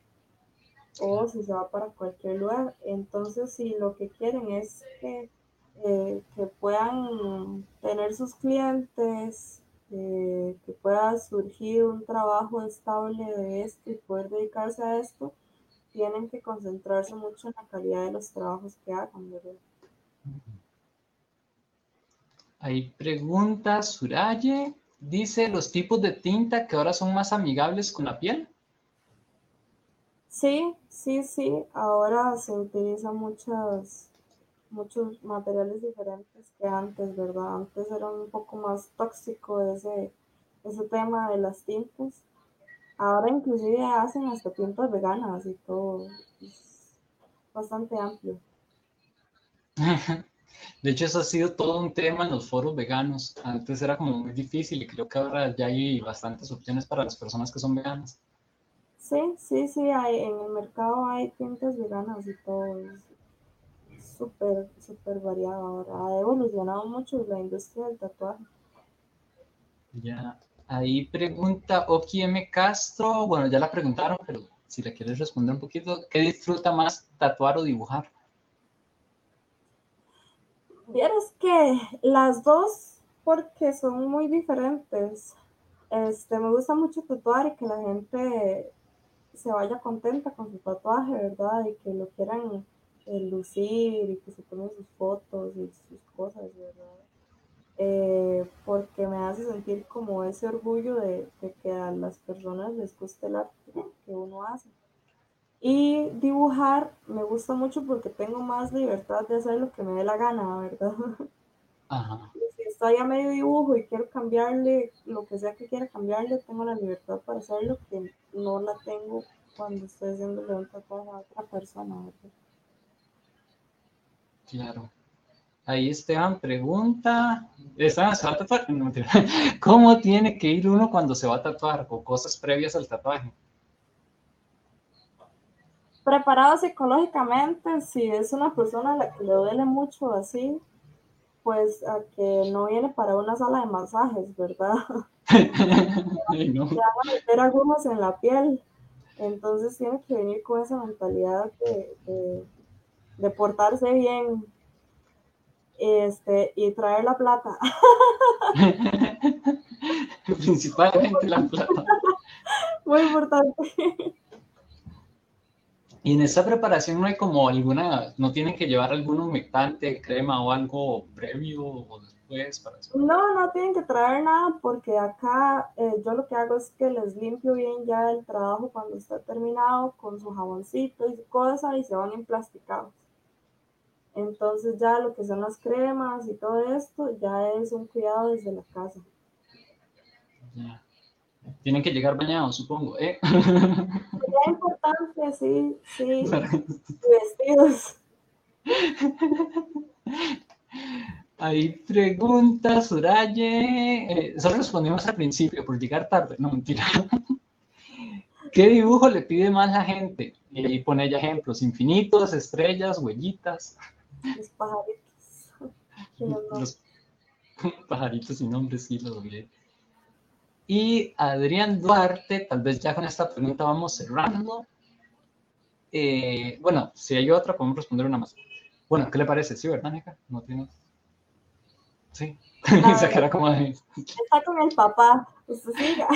o si se va para cualquier lugar. Entonces, si lo que quieren es que, eh, que puedan tener sus clientes, eh, que pueda surgir un trabajo estable de esto y poder dedicarse a esto, tienen que concentrarse mucho en la calidad de los trabajos que hagan, ¿verdad? Hay preguntas, Suraye. Dice los tipos de tinta que ahora son más amigables con la piel. Sí, sí, sí. Ahora se utilizan muchos, muchos materiales diferentes que antes, ¿verdad? Antes era un poco más tóxico ese, ese tema de las tintas. Ahora inclusive hacen hasta tintas veganas y todo. Es bastante amplio. (laughs) De hecho, eso ha sido todo un tema en los foros veganos. Antes era como muy difícil y creo que ahora ya hay bastantes opciones para las personas que son veganas. Sí, sí, sí, hay, en el mercado hay tintas veganas y todo. Es súper, súper variado ahora. Ha evolucionado mucho la industria del tatuaje. Ya, ahí pregunta Oki M. Castro. Bueno, ya la preguntaron, pero si le quieres responder un poquito, ¿qué disfruta más tatuar o dibujar? Vieras que las dos, porque son muy diferentes. Este, me gusta mucho tatuar y que la gente se vaya contenta con su tatuaje, ¿verdad? Y que lo quieran eh, lucir y que se tomen sus fotos y sus cosas, ¿verdad? Eh, porque me hace sentir como ese orgullo de, de, que a las personas les guste el arte que uno hace. Y dibujar me gusta mucho porque tengo más libertad de hacer lo que me dé la gana, ¿verdad? Ajá. (laughs) Si estoy a medio dibujo y quiero cambiarle lo que sea que quiera cambiarle, tengo la libertad para hacerlo que no la tengo cuando estoy haciendo un tatuaje a otra persona, ¿verdad? Claro. Ahí Esteban pregunta, Esteban, ¿se va a tatuar? (laughs) ¿Cómo tiene que ir uno cuando se va a tatuar o cosas previas al tatuaje? preparado psicológicamente, si es una persona a la que le duele mucho así, pues a que no viene para una sala de masajes, ¿verdad? (laughs) no. van a meter algunos en la piel. Entonces tiene que venir con esa mentalidad de, de, portarse bien este, y traer la plata. (laughs) Principalmente la plata. Muy importante. Y en esta preparación no hay como alguna, no tienen que llevar algún humectante, crema o algo previo o después para eso. No, no tienen que traer nada porque acá eh, yo lo que hago es que les limpio bien ya el trabajo cuando está terminado con su jaboncito y su cosa y se van emplasticados. Entonces ya lo que son las cremas y todo esto ya es un cuidado desde la casa. Ya. Tienen que llegar bañados, supongo, ¿eh? Sería importante, sí, sí. (laughs) Vestidos. Ahí pregunta Suraye. Eh, solo respondimos al principio por llegar tarde, no mentira. (laughs) ¿Qué dibujo le pide más la gente? Y ahí pone ella ejemplos: infinitos, estrellas, huellitas. Los pajaritos. Los pajaritos sin nombre, sí, los vi. Y Adrián Duarte, tal vez ya con esta pregunta vamos cerrando. Eh, bueno, si hay otra, podemos responder una más. Bueno, ¿qué le parece? Sí, ¿verdad, Nica? No tiene. Sí. (laughs) Se queda como ahí. Está con el papá. Pues siga.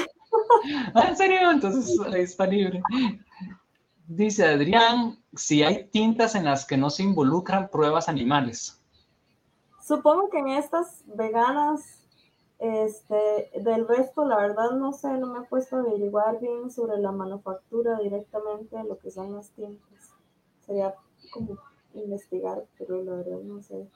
ah, ¿En serio? Entonces ahí está libre. Dice Adrián, si hay tintas en las que no se involucran pruebas animales. Supongo que en estas veganas este, del resto, la verdad no sé, no me he puesto a averiguar bien sobre la manufactura directamente lo que son las tintas. Sería como investigar, pero la verdad no sé.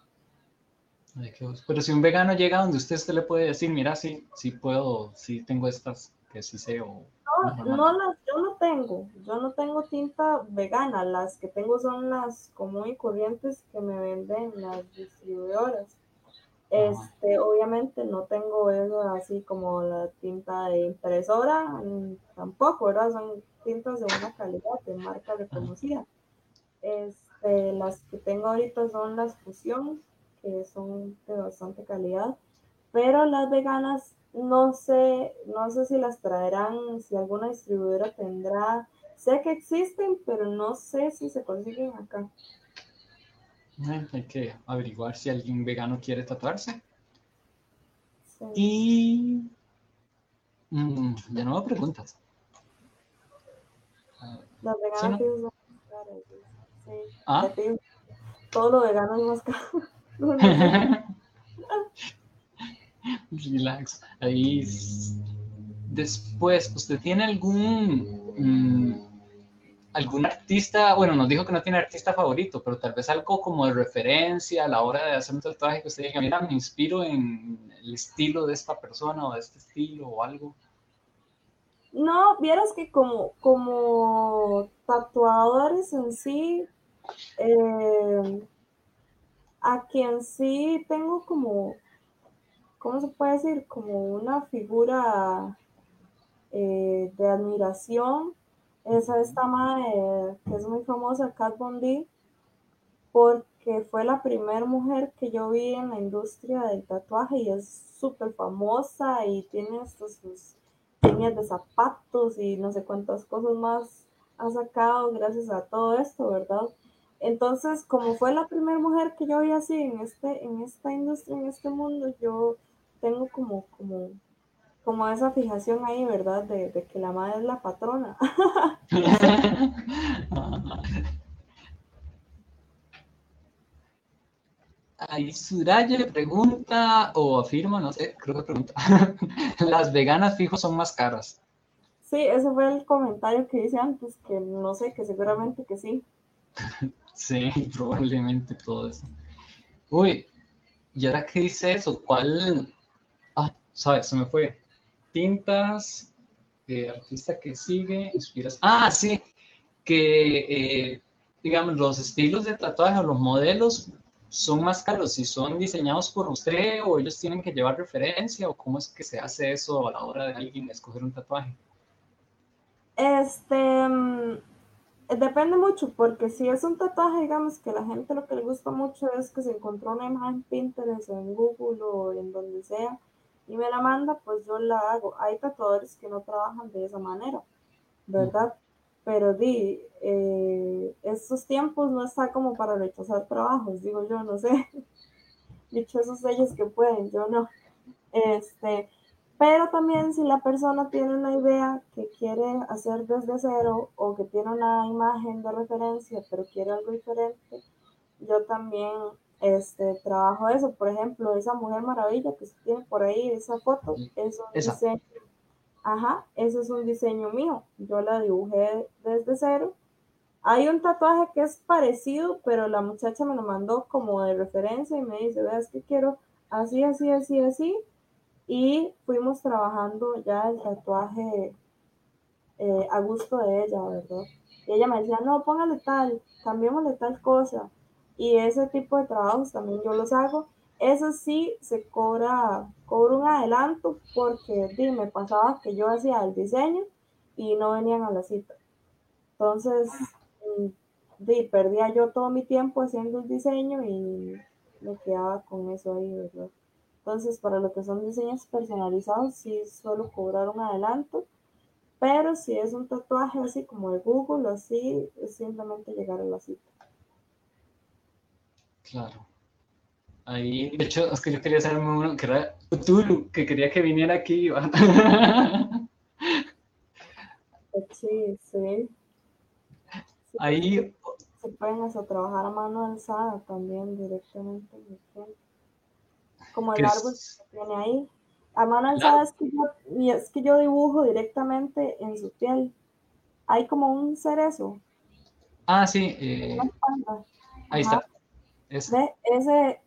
pero si un vegano llega donde usted, usted le puede decir, mira, sí, sí puedo, sí tengo estas que sí sé o... No, no las, yo no tengo, yo no tengo tinta vegana, las que tengo son las común y corrientes que me venden las distribuidoras. Este, obviamente no tengo eso así como la tinta de impresora, mm, tampoco, ¿verdad? Son tintas de una calidad, de marca reconocida. Este, las que tengo ahorita son las Fusión, que son de bastante calidad, pero las veganas no sé, no sé si las traerán, si alguna distribuidora tendrá, sé que existen, pero no sé si se consiguen acá. Hay que averiguar si alguien vegano quiere tatuarse. Y mm, no me preguntas. Los veganos sí, ¿Ah? Todo lo vegano es más caro. (laughs) (laughs) Relax. Ahí después, ¿usted tiene algún mm, algún artista, bueno, nos dijo que no tiene artista favorito, pero tal vez algo como de referencia a la hora de hacer un tatuaje que usted diga, mira, me inspiro en el estilo de esta persona o de este estilo o algo. No, vieras que como, como tatuadores en sí, eh, a quien sí tengo como, ¿cómo se puede decir? Como una figura eh, de admiración. Esa esta madre que es muy famosa, Kat Von D, porque fue la primera mujer que yo vi en la industria del tatuaje y es súper famosa y tiene estos sus líneas de zapatos y no sé cuántas cosas más ha sacado gracias a todo esto, ¿verdad? Entonces, como fue la primera mujer que yo vi así en este, en esta industria, en este mundo, yo tengo como, como, como esa fijación ahí, ¿verdad? De, de que la madre es la patrona. (laughs) Ahí Suraya le pregunta, o afirma, no sé, creo que pregunta, (laughs) las veganas fijos son más caras. Sí, ese fue el comentario que hice antes, que no sé, que seguramente que sí. (laughs) sí, probablemente todo eso. Uy, y ahora que dice eso, ¿cuál? Sabes, se me fue. Tintas, eh, artista que sigue, inspiras. Ah, sí, que eh, digamos, los estilos de tatuaje o los modelos son más caros si son diseñados por usted o ellos tienen que llevar referencia o cómo es que se hace eso a la hora de alguien escoger un tatuaje? Este mm, depende mucho porque si es un tatuaje, digamos que la gente lo que le gusta mucho es que se encontró una imagen Pinterest o en Google o en donde sea y me la manda, pues yo la hago. Hay tatuadores que no trabajan de esa manera, ¿verdad? pero di, eh, estos tiempos no está como para rechazar trabajos, digo yo, no sé. (laughs) Dicho esos ellos que pueden, yo no. Este, pero también si la persona tiene una idea que quiere hacer desde cero o que tiene una imagen de referencia, pero quiere algo diferente, yo también este, trabajo eso. Por ejemplo, esa Mujer Maravilla que se tiene por ahí, esa foto, es un diseño Ajá, ese es un diseño mío. Yo la dibujé desde cero. Hay un tatuaje que es parecido, pero la muchacha me lo mandó como de referencia y me dice, veas que quiero así, así, así, así. Y fuimos trabajando ya el tatuaje eh, a gusto de ella, ¿verdad? Y ella me decía, no, póngale tal, cambiémosle tal cosa. Y ese tipo de trabajos también yo los hago eso sí se cobra, cobra un adelanto porque me pasaba que yo hacía el diseño y no venían a la cita. Entonces, di, perdía yo todo mi tiempo haciendo el diseño y me quedaba con eso ahí, ¿verdad? Entonces, para lo que son diseños personalizados, sí suelo cobrar un adelanto, pero si es un tatuaje así como de Google, así, es simplemente llegar a la cita. Claro. Ahí, de hecho, es que yo quería hacerme uno que era Tulu, que quería que viniera aquí. (laughs) sí, sí. Ahí. Se pueden hacer trabajar a mano alzada también directamente Como el árbol que tiene ahí. A mano alzada es, que yo, es que yo dibujo directamente en su piel. Hay como un cerezo. Ah, sí. Eh, ahí está. Ese,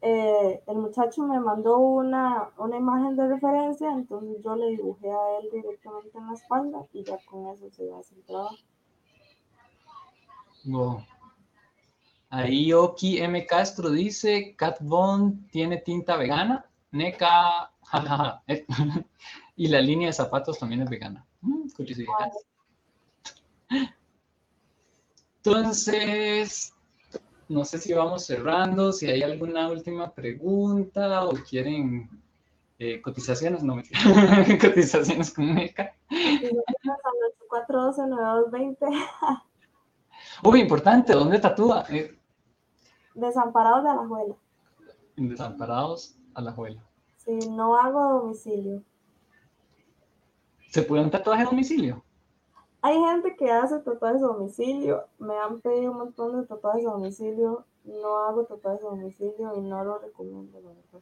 eh, el muchacho me mandó una, una, imagen de referencia, entonces yo le dibujé a él directamente en la espalda y ya con eso se hace el trabajo. Ahí Oki M. Castro dice, Cat Von tiene tinta vegana, NECA, (laughs) y la línea de zapatos también es vegana. Mm, entonces, no sé si vamos cerrando, si hay alguna última pregunta o quieren eh, cotizaciones, no me (laughs) cotizaciones con MECA. 412 Uy, importante, ¿dónde tatúa? Eh, Desamparados de Alajuela. Desamparados a la Alajuela. Sí, no hago domicilio. ¿Se puede un tatuaje a domicilio? Hay gente que hace tatuajes a domicilio, me han pedido un montón de tatuajes a domicilio, no hago tatuajes a domicilio y no lo recomiendo, la verdad.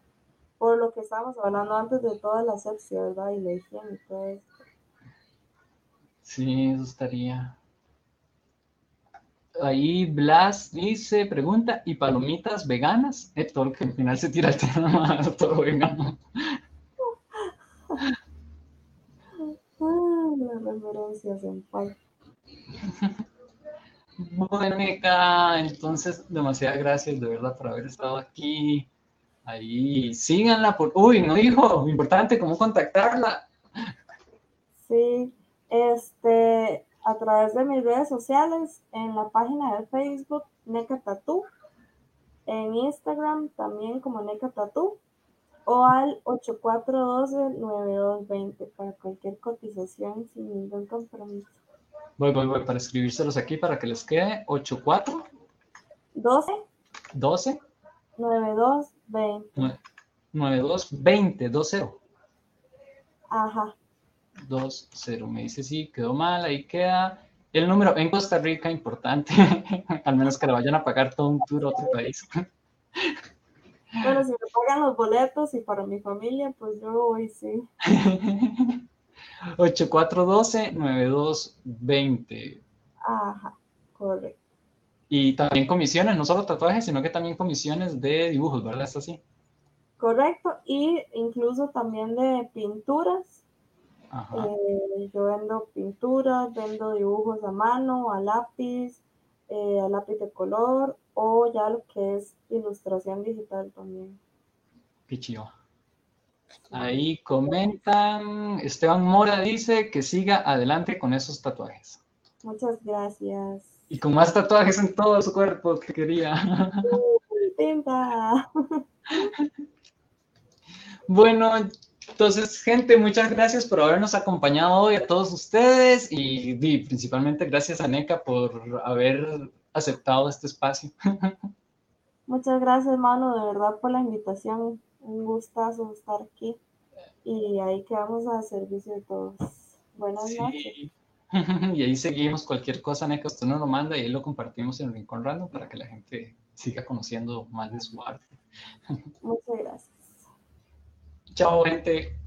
Por lo que estábamos hablando antes de toda la asepsia, ¿verdad? Y la higiene y todo esto. Sí, eso estaría. Ahí Blas dice, pregunta, ¿y palomitas veganas? Lo que al final se tira el tema, (laughs) todo vegano. las referencias en (laughs) Bueno, Eka, entonces, demasiadas gracias de verdad por haber estado aquí. Ahí, síganla por... Uy, no dijo, importante, ¿cómo contactarla? Sí, este, a través de mis redes sociales, en la página de Facebook, NECA Tattoo, en Instagram también como NECA Tattoo, o al 8412-9220 para cualquier cotización sin ningún compromiso. Voy, voy, voy para escribírselos aquí para que les quede 84 12 12 9220. 9220, 20. Ajá. 20. Me dice sí, quedó mal, ahí queda. El número en Costa Rica, importante, (laughs) al menos que le vayan a pagar todo un tour a otro país. (laughs) Bueno, si me pagan los boletos y para mi familia, pues yo voy, sí. (laughs) 8412-9220. Ajá, correcto. Y también comisiones, no solo tatuajes, sino que también comisiones de dibujos, ¿verdad? ¿Es así? Correcto, y incluso también de pinturas. Eh, yo vendo pinturas, vendo dibujos a mano, a lápiz, eh, a lápiz de color o ya lo que es ilustración digital también. Qué chido. Ahí comentan, Esteban Mora dice que siga adelante con esos tatuajes. Muchas gracias. Y con más tatuajes en todo su cuerpo que quería. (laughs) bueno, entonces, gente, muchas gracias por habernos acompañado hoy a todos ustedes y, principalmente gracias a NECA por haber aceptado este espacio. Muchas gracias, hermano, de verdad por la invitación. Un gustazo estar aquí. Y ahí quedamos a servicio de todos. Buenas noches. (laughs) y ahí seguimos cualquier cosa, NECA, usted nos lo manda y ahí lo compartimos en el Rincón Random para que la gente siga conociendo más de su arte. Muchas gracias. Chao, gente.